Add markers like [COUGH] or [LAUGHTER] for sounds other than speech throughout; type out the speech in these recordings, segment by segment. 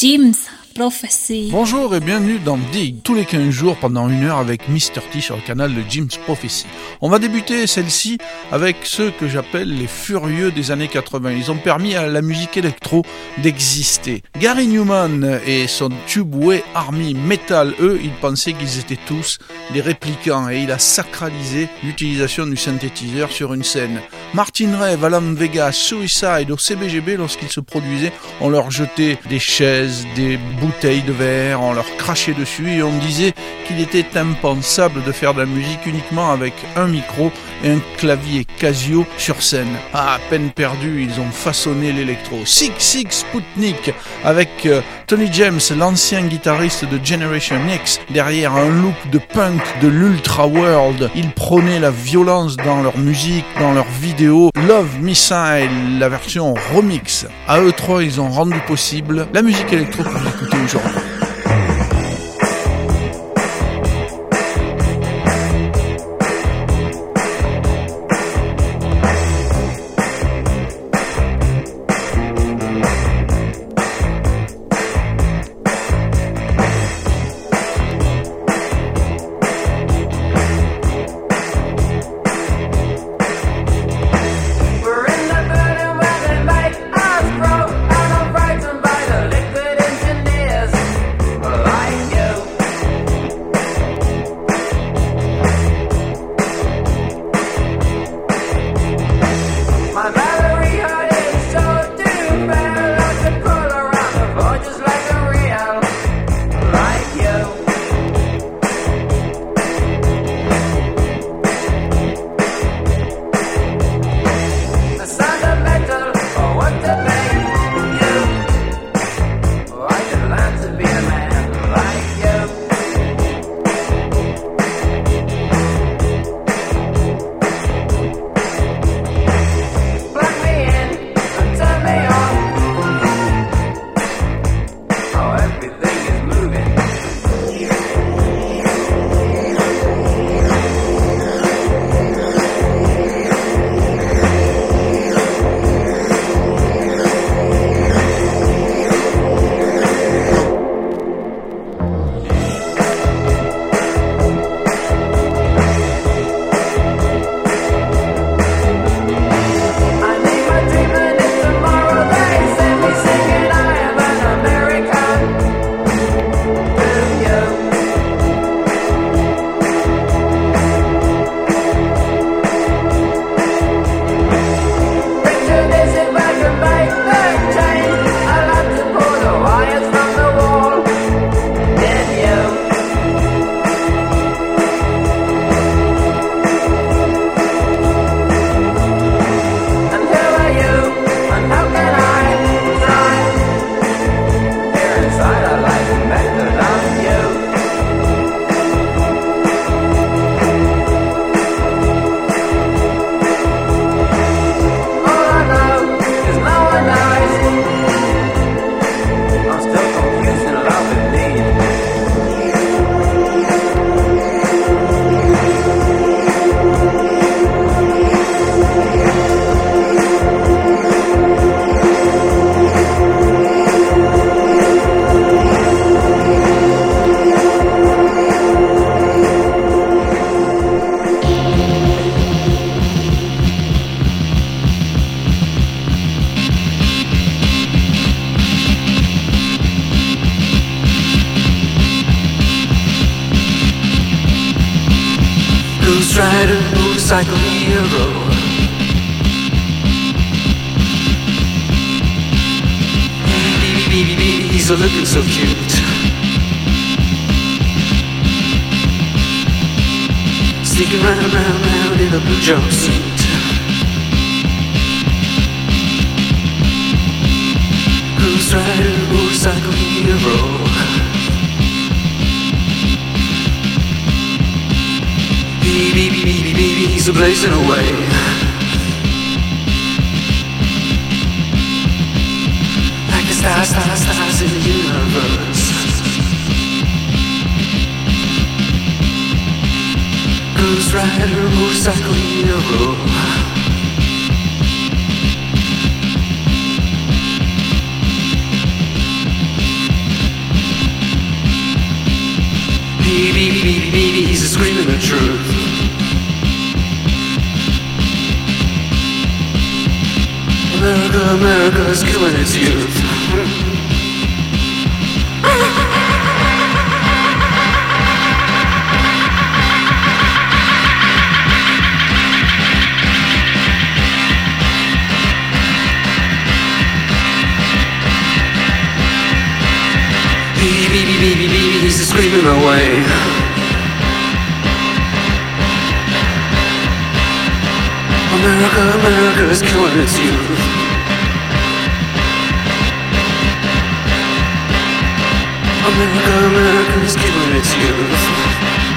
Jim's Bonjour et bienvenue dans Dig, tous les 15 jours pendant une heure avec Mr. T sur le canal de Jim's Prophecy. On va débuter celle-ci avec ceux que j'appelle les furieux des années 80. Ils ont permis à la musique électro d'exister. Gary Newman et son Tubeway Army Metal, eux, ils pensaient qu'ils étaient tous des réplicants et il a sacralisé l'utilisation du synthétiseur sur une scène. Martin Rev, Alan Vega, Suicide au CBGB lorsqu'ils se produisaient, on leur jetait des chaises, des bouteilles de verre, on leur crachait dessus et on disait qu'il était impensable de faire de la musique uniquement avec un micro et un clavier Casio sur scène. À peine perdu, ils ont façonné l'électro. Six Six Sputnik avec euh, Tony James, l'ancien guitariste de Generation X, derrière un look de punk de l'Ultra World. Ils prônaient la violence dans leur musique, dans leurs vidéos. Love Missile, la version remix. À eux trois, ils ont rendu possible la musique électro que vous écoutez aujourd'hui. America, America is killing its youth. America, America is killing its youth.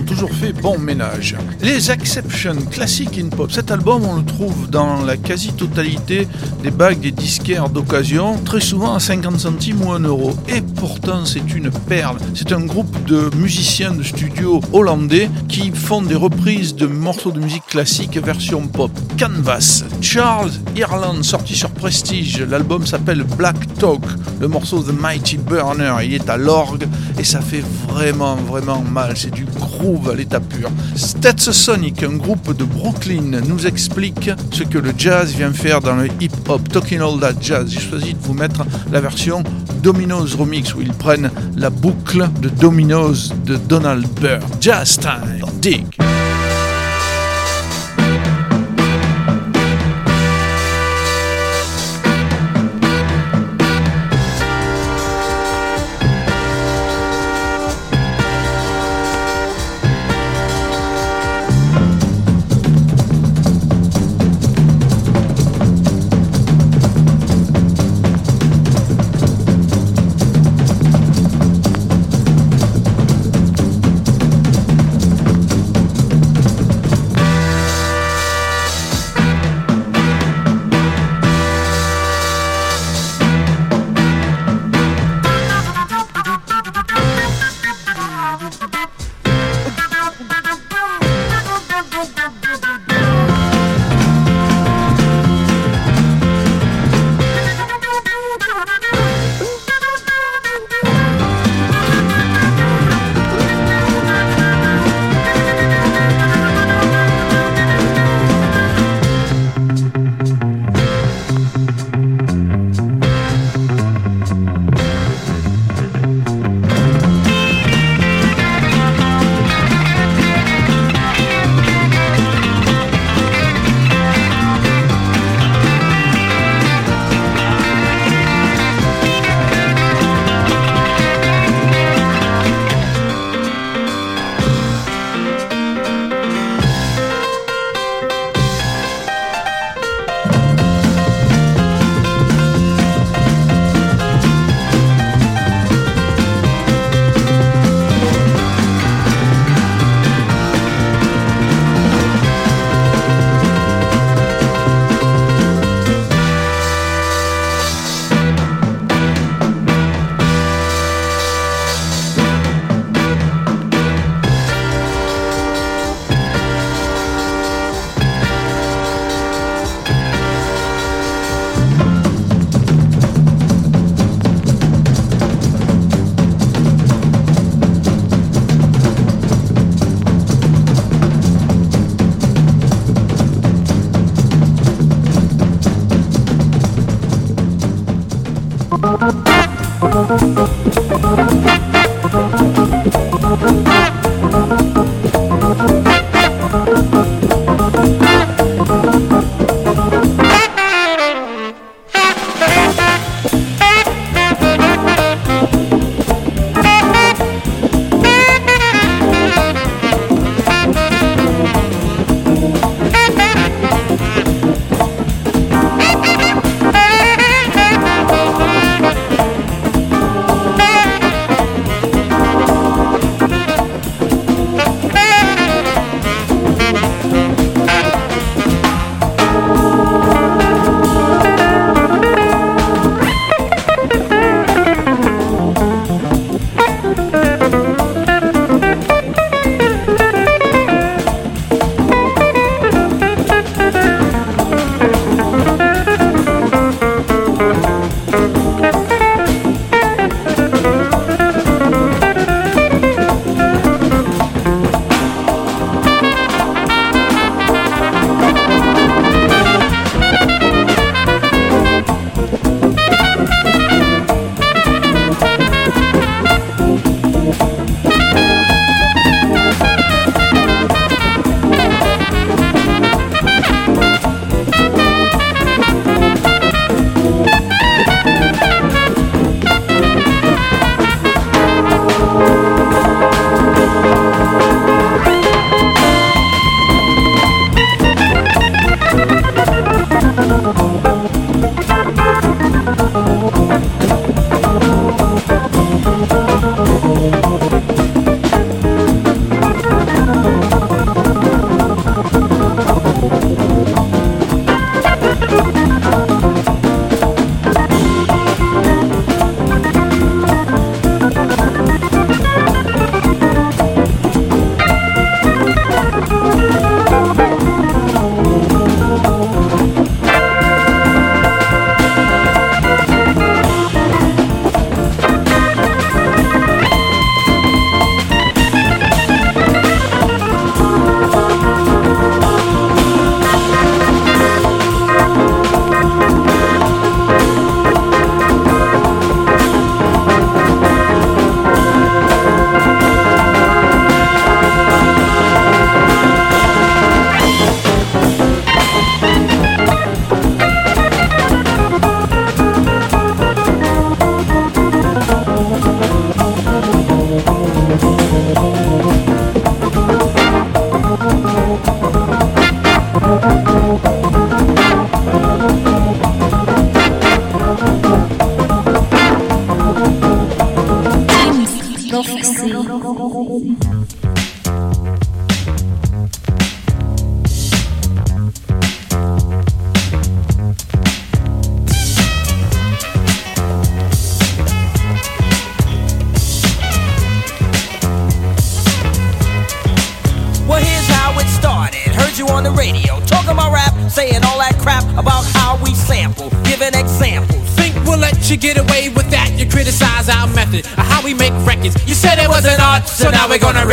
Toujours fait bon ménage. Les Exceptions, classiques in pop, cet album on le trouve dans la quasi-totalité des bagues des disquaires d'occasion, très souvent à 50 centimes ou 1 euro. Et pourtant c'est une perle. C'est un groupe de musiciens de studio hollandais qui font des reprises de morceaux de musique classique version pop. Canvas, Charles Ireland, sorti sur Prestige, l'album s'appelle Black Talk, le morceau The Mighty Burner, il est à l'orgue et ça fait vraiment vraiment mal, c'est du groove à l'état pur. Sonic, un groupe de Brooklyn, nous explique ce que le jazz vient faire dans le hip-hop. Talking All That Jazz, j'ai choisi de vous mettre la version Domino's Remix où ils prennent la boucle de Domino's de Donald Byrd. Jazz time, dig.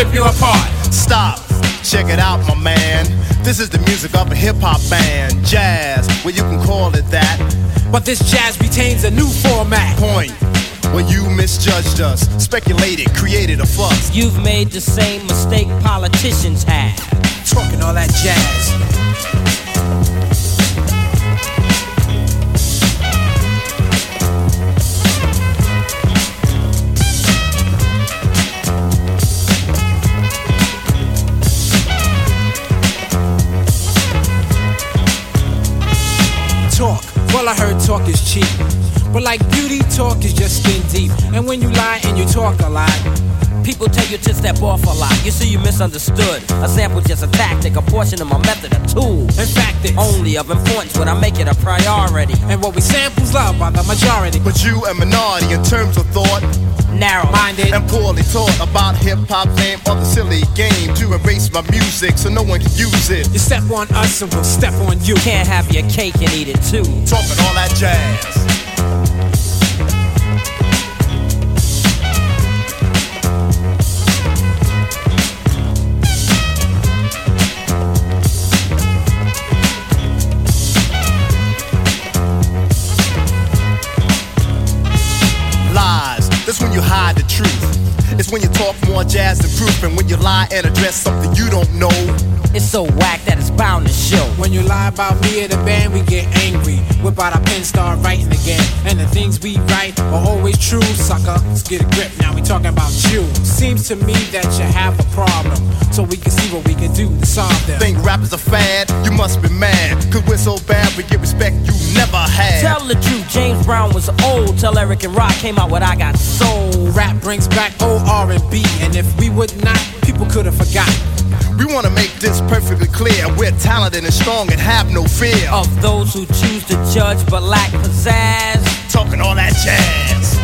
Rip you apart. Stop. Check it out, my man. This is the music of a hip hop band. Jazz, well, you can call it that. But this jazz retains a new format. Point. When you misjudged us, speculated, created a fuss. You've made the same mistake politicians have. Talking all that jazz. I heard talk is cheap. But like beauty, talk is just skin deep. And when you lie and you talk a lot, People tell you to step off a lot. You see, you misunderstood. A sample just a tactic, a portion of my method, a tool. in fact it's Only of importance when I make it a priority. And what we samples loved by the majority. But you a minority in terms of thought Narrow Minded, and poorly taught about hip hop's name or the silly game to erase my music so no one can use it. you step on us and we'll step on you. can't have your cake and eat it too. Talking all that jazz. When you talk more jazz than proof, and when you lie and address something you don't know. It's so whack that it's bound to show. When you lie about me or the band, we get angry. Whip out our pen, start writing again. And the things we write are always true, sucker. Let's get a grip, now we talking about you. Seems to me that you have a problem. So we can see what we can do to solve them. Think rap is a fad? You must be mad. Cause we're so bad, we get respect you never had. Tell the truth, James Brown was old. Tell Eric and Rak came out with I Got Soul. Rap brings back old R&B. And if we would not, people could have forgotten. We wanna make this perfectly clear. We're talented and strong and have no fear. Of those who choose to judge but lack pizzazz. Talking all that jazz.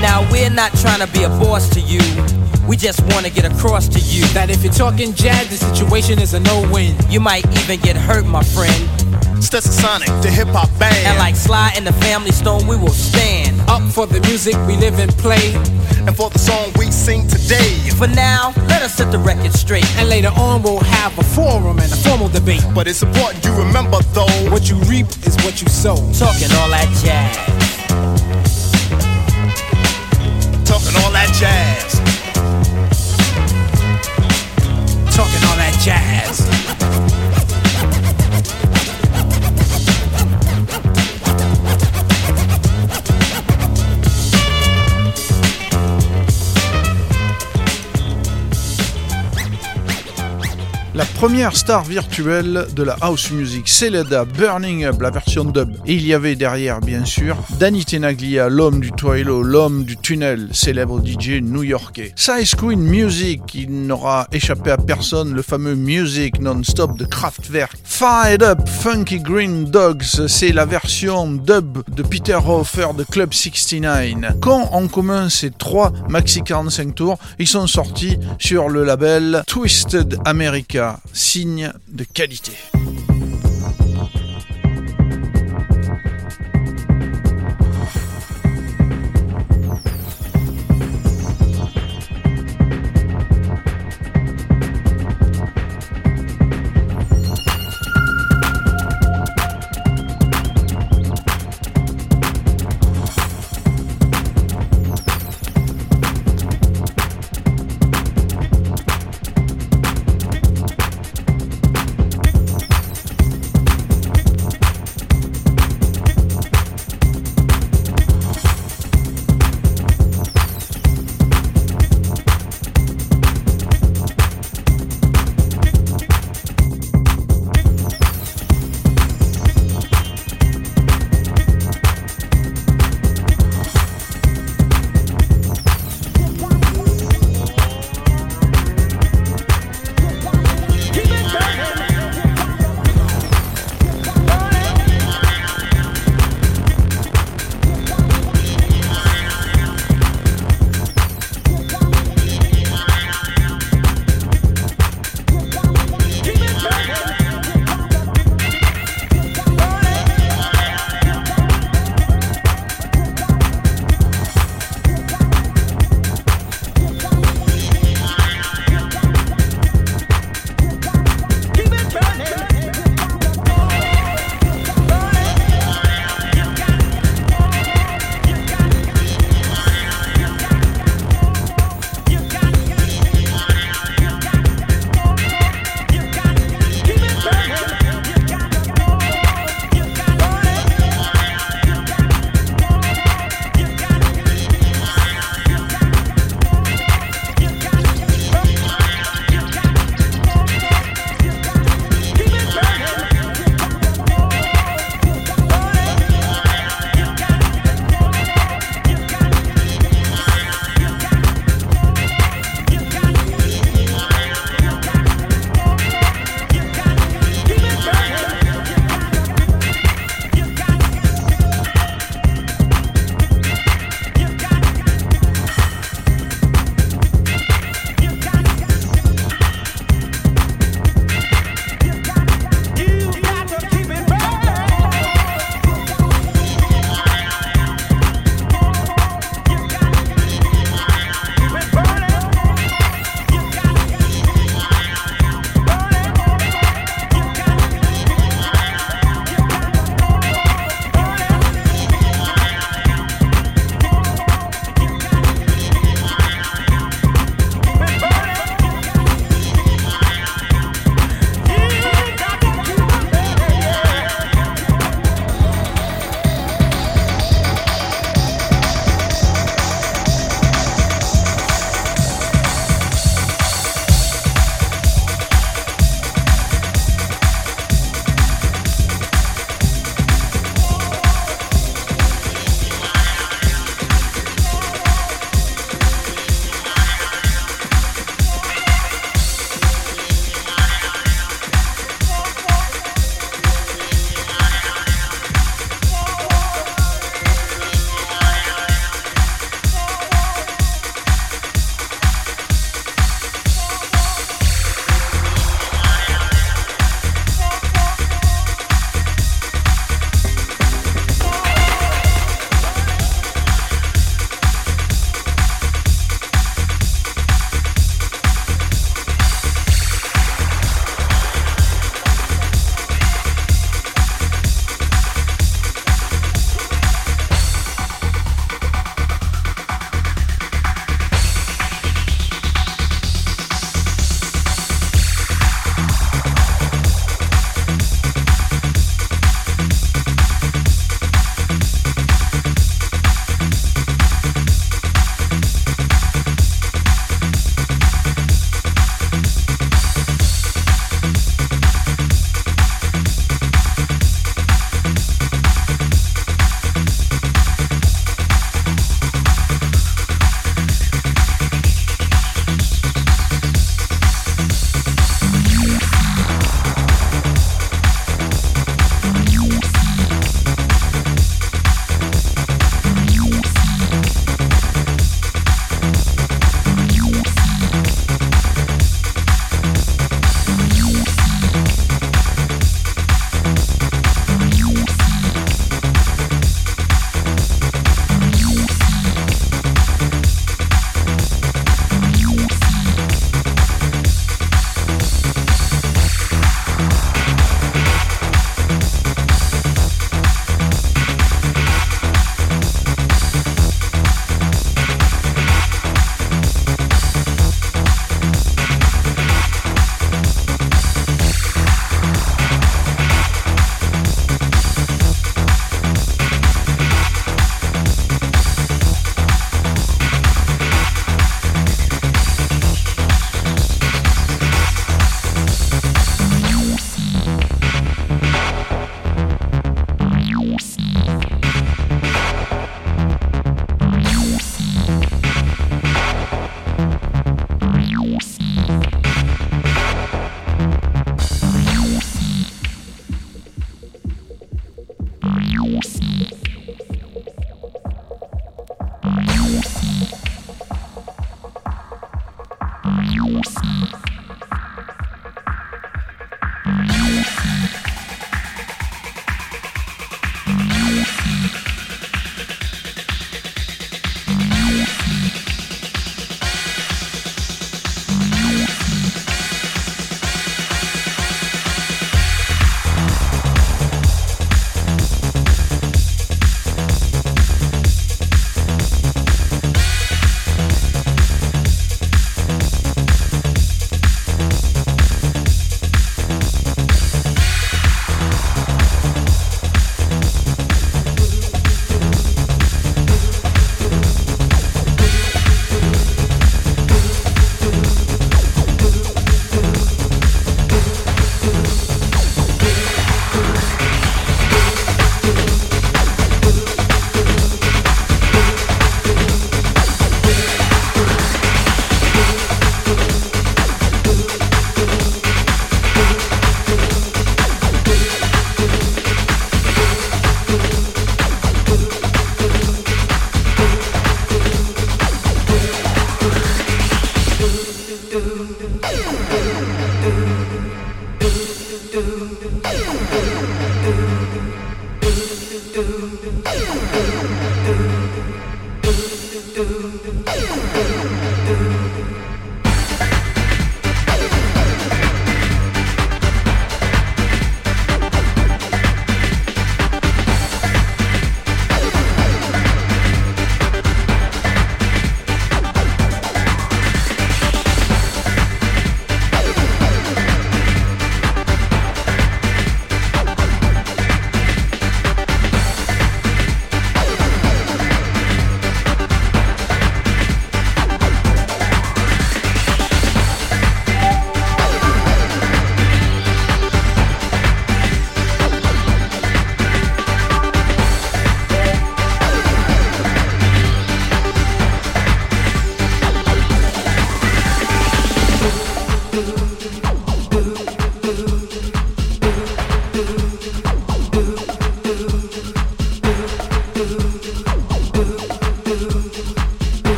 Now we're not trying to be a boss to you. We just want to get across to you. That if you're talking jazz, the situation is a no-win. You might even get hurt, my friend. Stetsasonic, the hip hop band. And like Sly and the Family Stone, we will stand. Up for the music we live and play. and for the song we sing today. For now, let us set the record straight. And later on, we'll have a forum and a formal debate. But it's important you remember though. What you reap is what you sow. Talking all that jazz. Talking all that jazz. Talking all that jazz. Première star virtuelle de la house music, Celeda Burning Up, la version dub. Et il y avait derrière, bien sûr, Danny Tenaglia, l'homme du Twilo, l'homme du tunnel, célèbre DJ new-yorkais. Size Queen Music, il n'aura échappé à personne, le fameux Music Non-Stop de Kraftwerk. Fired Up, Funky Green Dogs, c'est la version dub de Peter Hofer de Club 69. Qu'ont en commun ces trois maxi 45 tours? Ils sont sortis sur le label Twisted America, signe de qualité.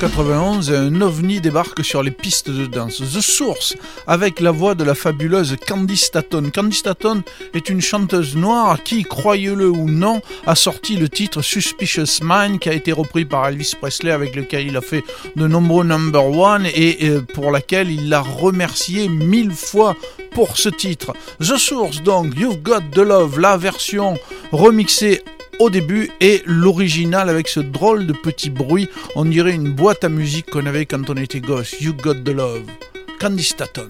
1991, un ovni débarque sur les pistes de danse. The Source, avec la voix de la fabuleuse Candy Staton. Candy Staton est une chanteuse noire qui, croyez-le ou non, a sorti le titre Suspicious Mind, qui a été repris par Elvis Presley, avec lequel il a fait de nombreux number one et euh, pour laquelle il l'a remercié mille fois pour ce titre. The Source, donc, You've Got the Love, la version remixée au début et l'original avec ce drôle de petit bruit. On dirait une boîte à musique qu'on avait quand on était gosse. You Got the Love. Candy Staton.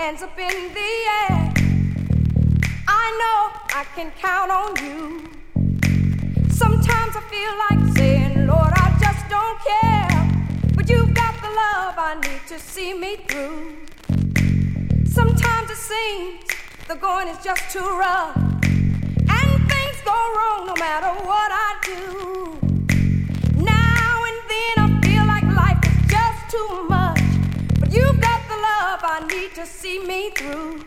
Hands up in the air. I know I can count on you. Sometimes I feel like saying, Lord, I just don't care. But you've got the love I need to see me through. Sometimes it seems the going is just too rough. And things go wrong no matter what I do. Now and then I feel like life is just too much. But you've got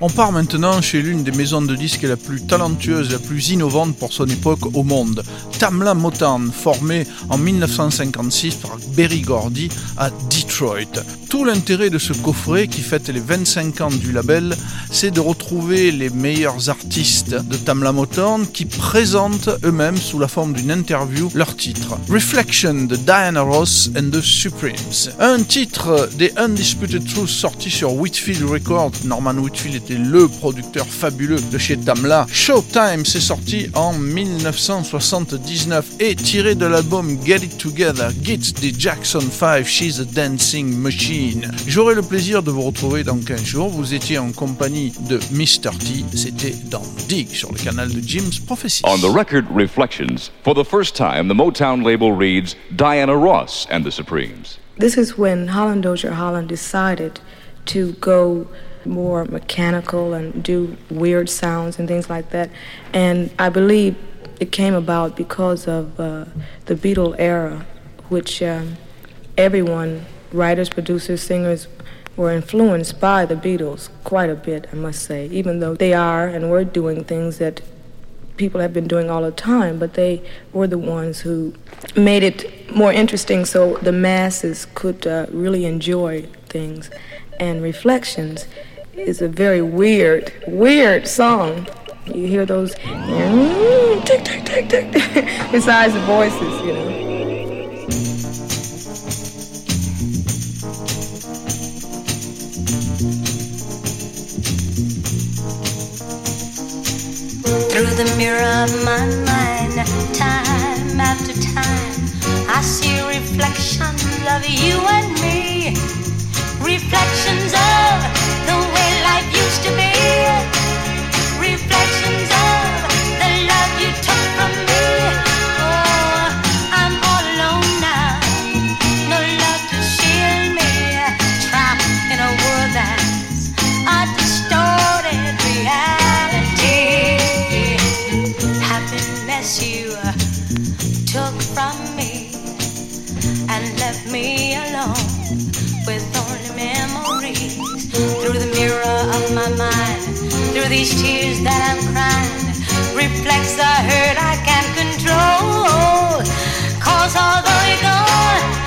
On part maintenant chez l'une des maisons de disques la plus talentueuse, la plus innovante pour son époque au monde. Tamla Motown, formée en 1956 par Berry Gordy à Detroit. Tout l'intérêt de ce coffret qui fête les 25 ans du label, c'est de retrouver les meilleurs artistes de Tamla Motown qui présentent eux-mêmes sous la forme d'une interview leur titre. Reflection de Diana Ross and the Supremes. Un titre des Undisputed Truth sorti sur Whitfield Records. Norman Whitfield était le producteur fabuleux de chez Tamla. Showtime s'est sorti en 1979 et tiré de l'album Get It Together, Git des Jackson 5, She's a Dancing Machine. J'aurai le plaisir de vous retrouver dans 15 jours. Vous étiez en compagnie de Mr. T. C'était dans Dig sur le canal de Jim's Prophecy. On the record Reflections, for the first time, the Motown label reads Diana Ross and the Supremes. This is when Holland Dozier Holland decided to go more mechanical and do weird sounds and things like that. And I believe it came about because of uh, the Beatle era, which um, everyone, writers, producers, singers, were influenced by the Beatles quite a bit, I must say, even though they are and were doing things that people have been doing all the time, but they were the ones who made it more interesting so the masses could uh, really enjoy things. And Reflections is a very weird, weird song. You hear those mm, tick, tick, tick, tick, [LAUGHS] besides the voices, you know. Through the mirror of my mind, time after time, I see reflections of you and me. Reflections of the way life used to be. Reflections through these tears that I'm crying, reflects the hurt I can't control. Cause although you're gone,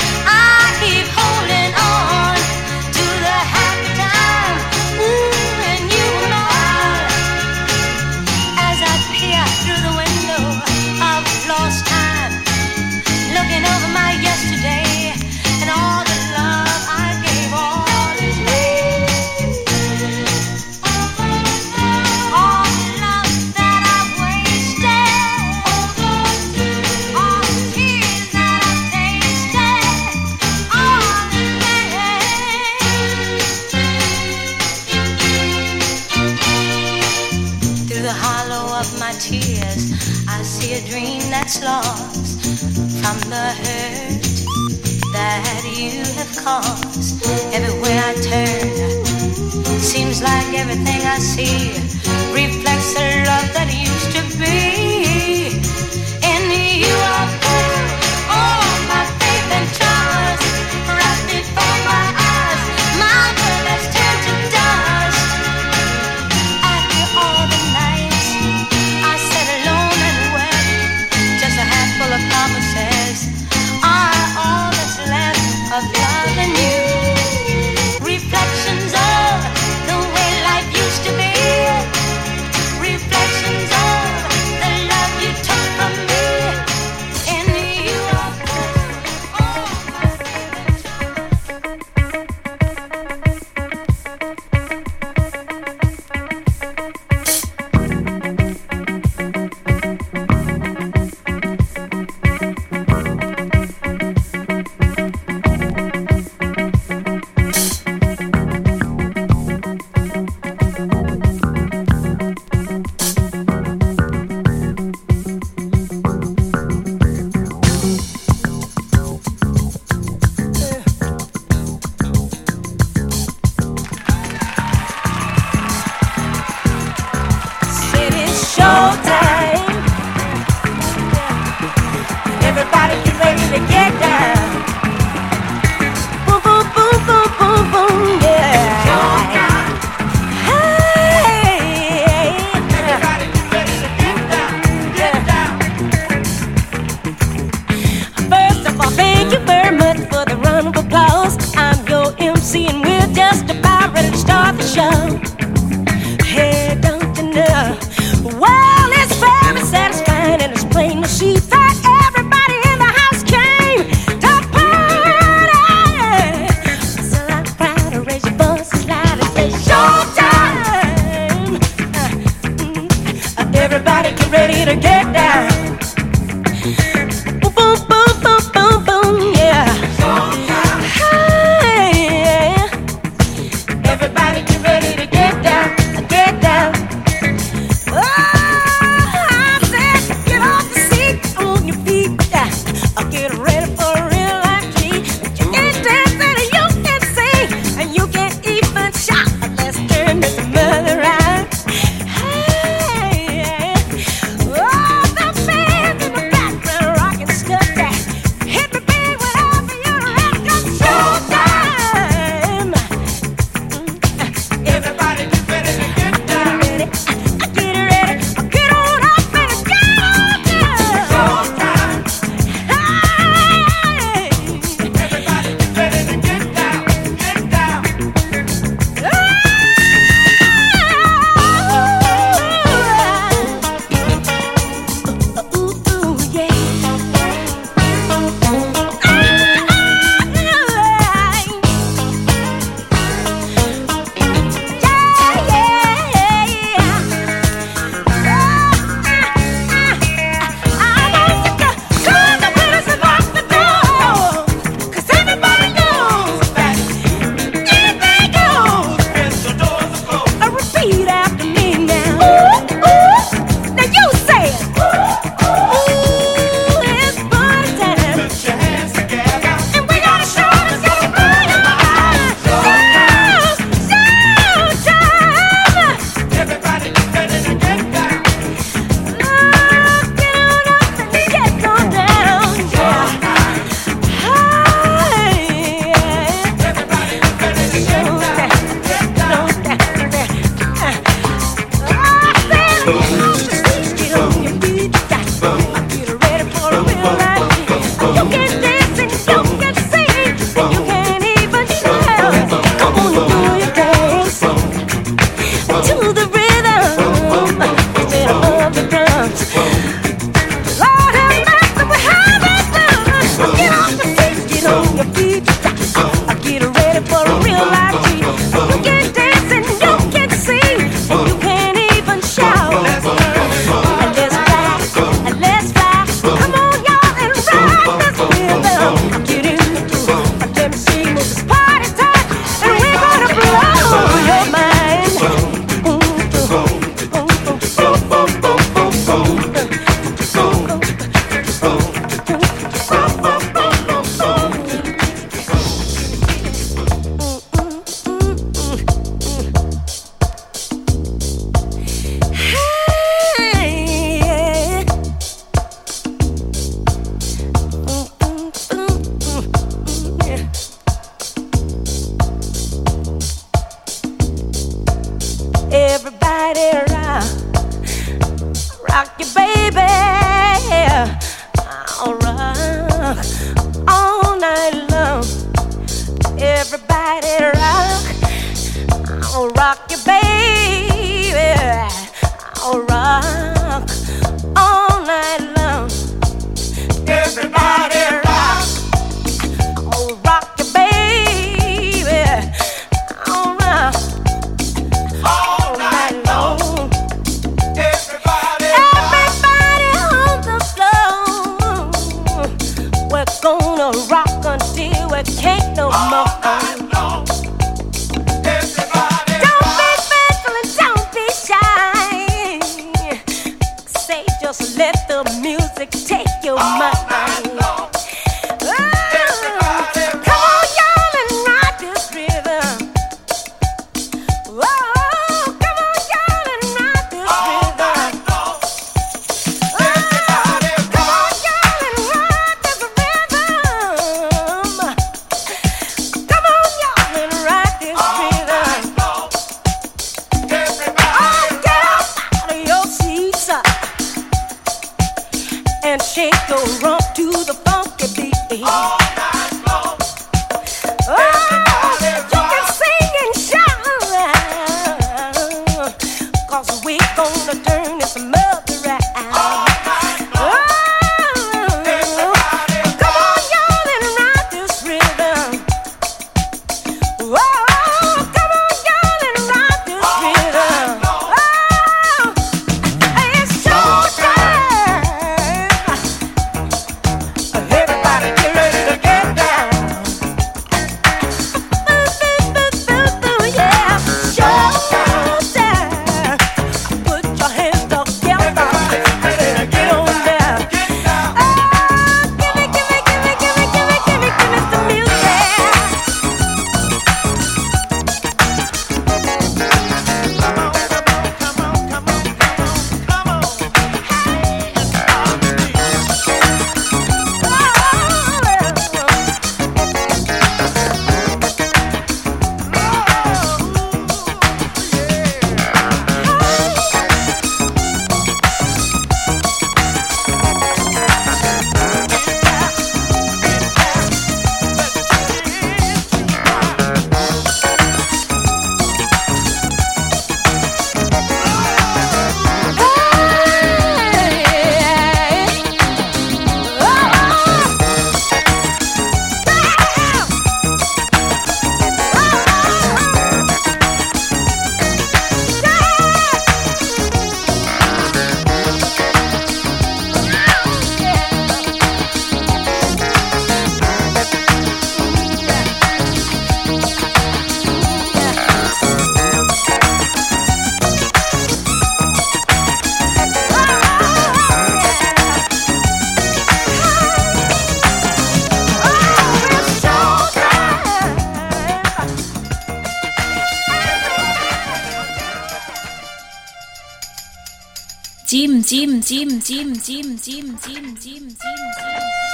知唔知唔知唔知唔知唔知唔知唔知唔知。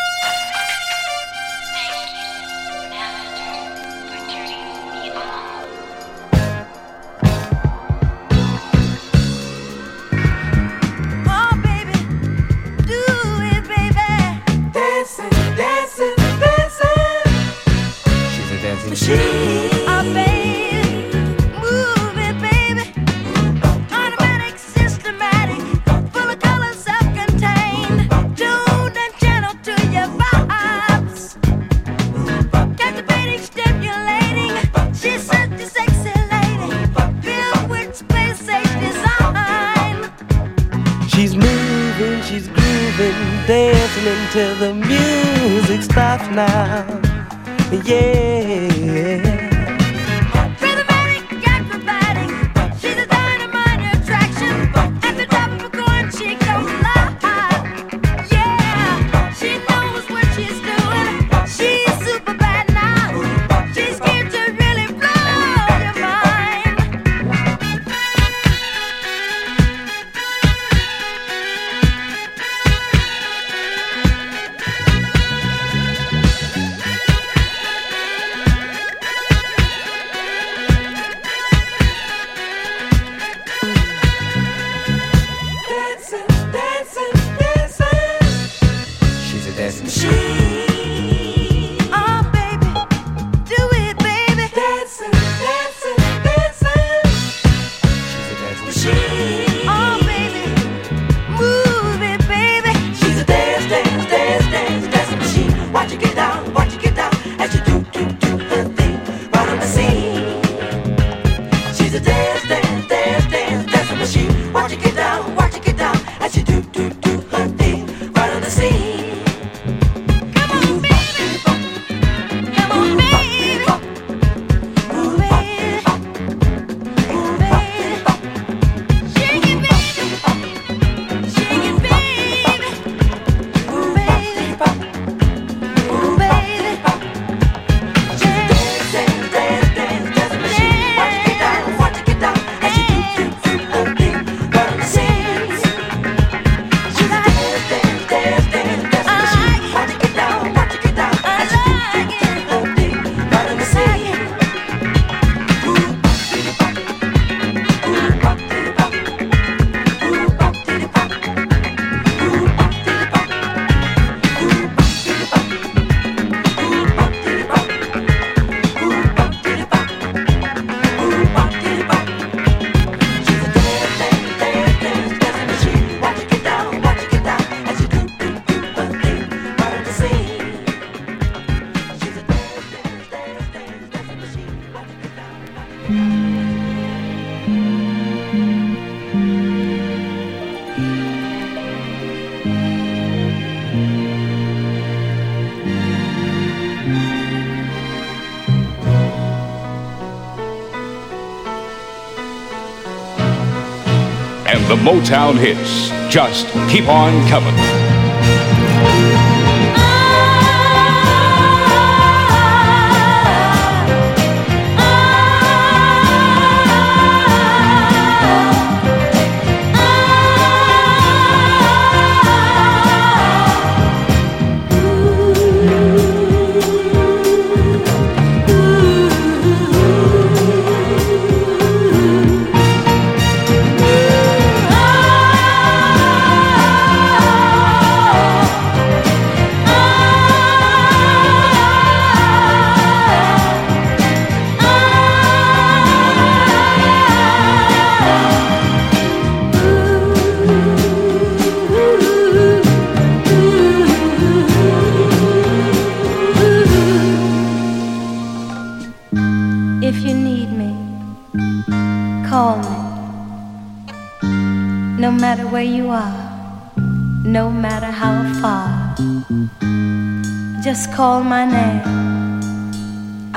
Motown hits just keep on coming.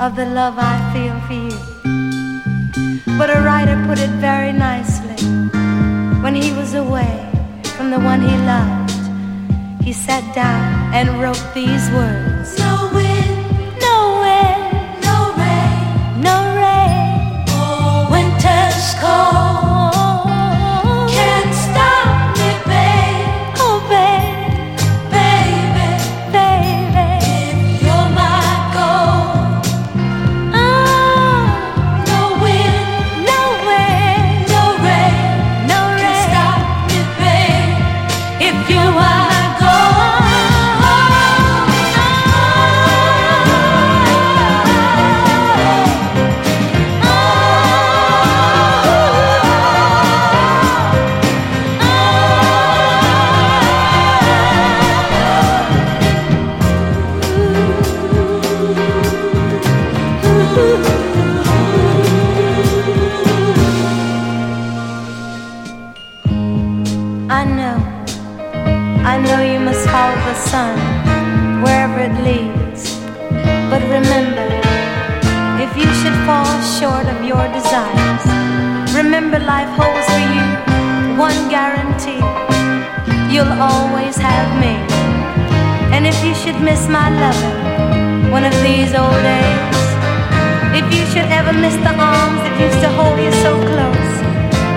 Of the love I feel for you. But a writer put it very nicely. When he was away from the one he loved, he sat down and wrote these words. No wind, guarantee you'll always have me. And if you should miss my loving one of these old days, if you should ever miss the arms that used to hold you so close,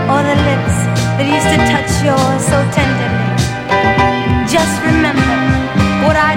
or the lips that used to touch yours so tenderly, just remember what I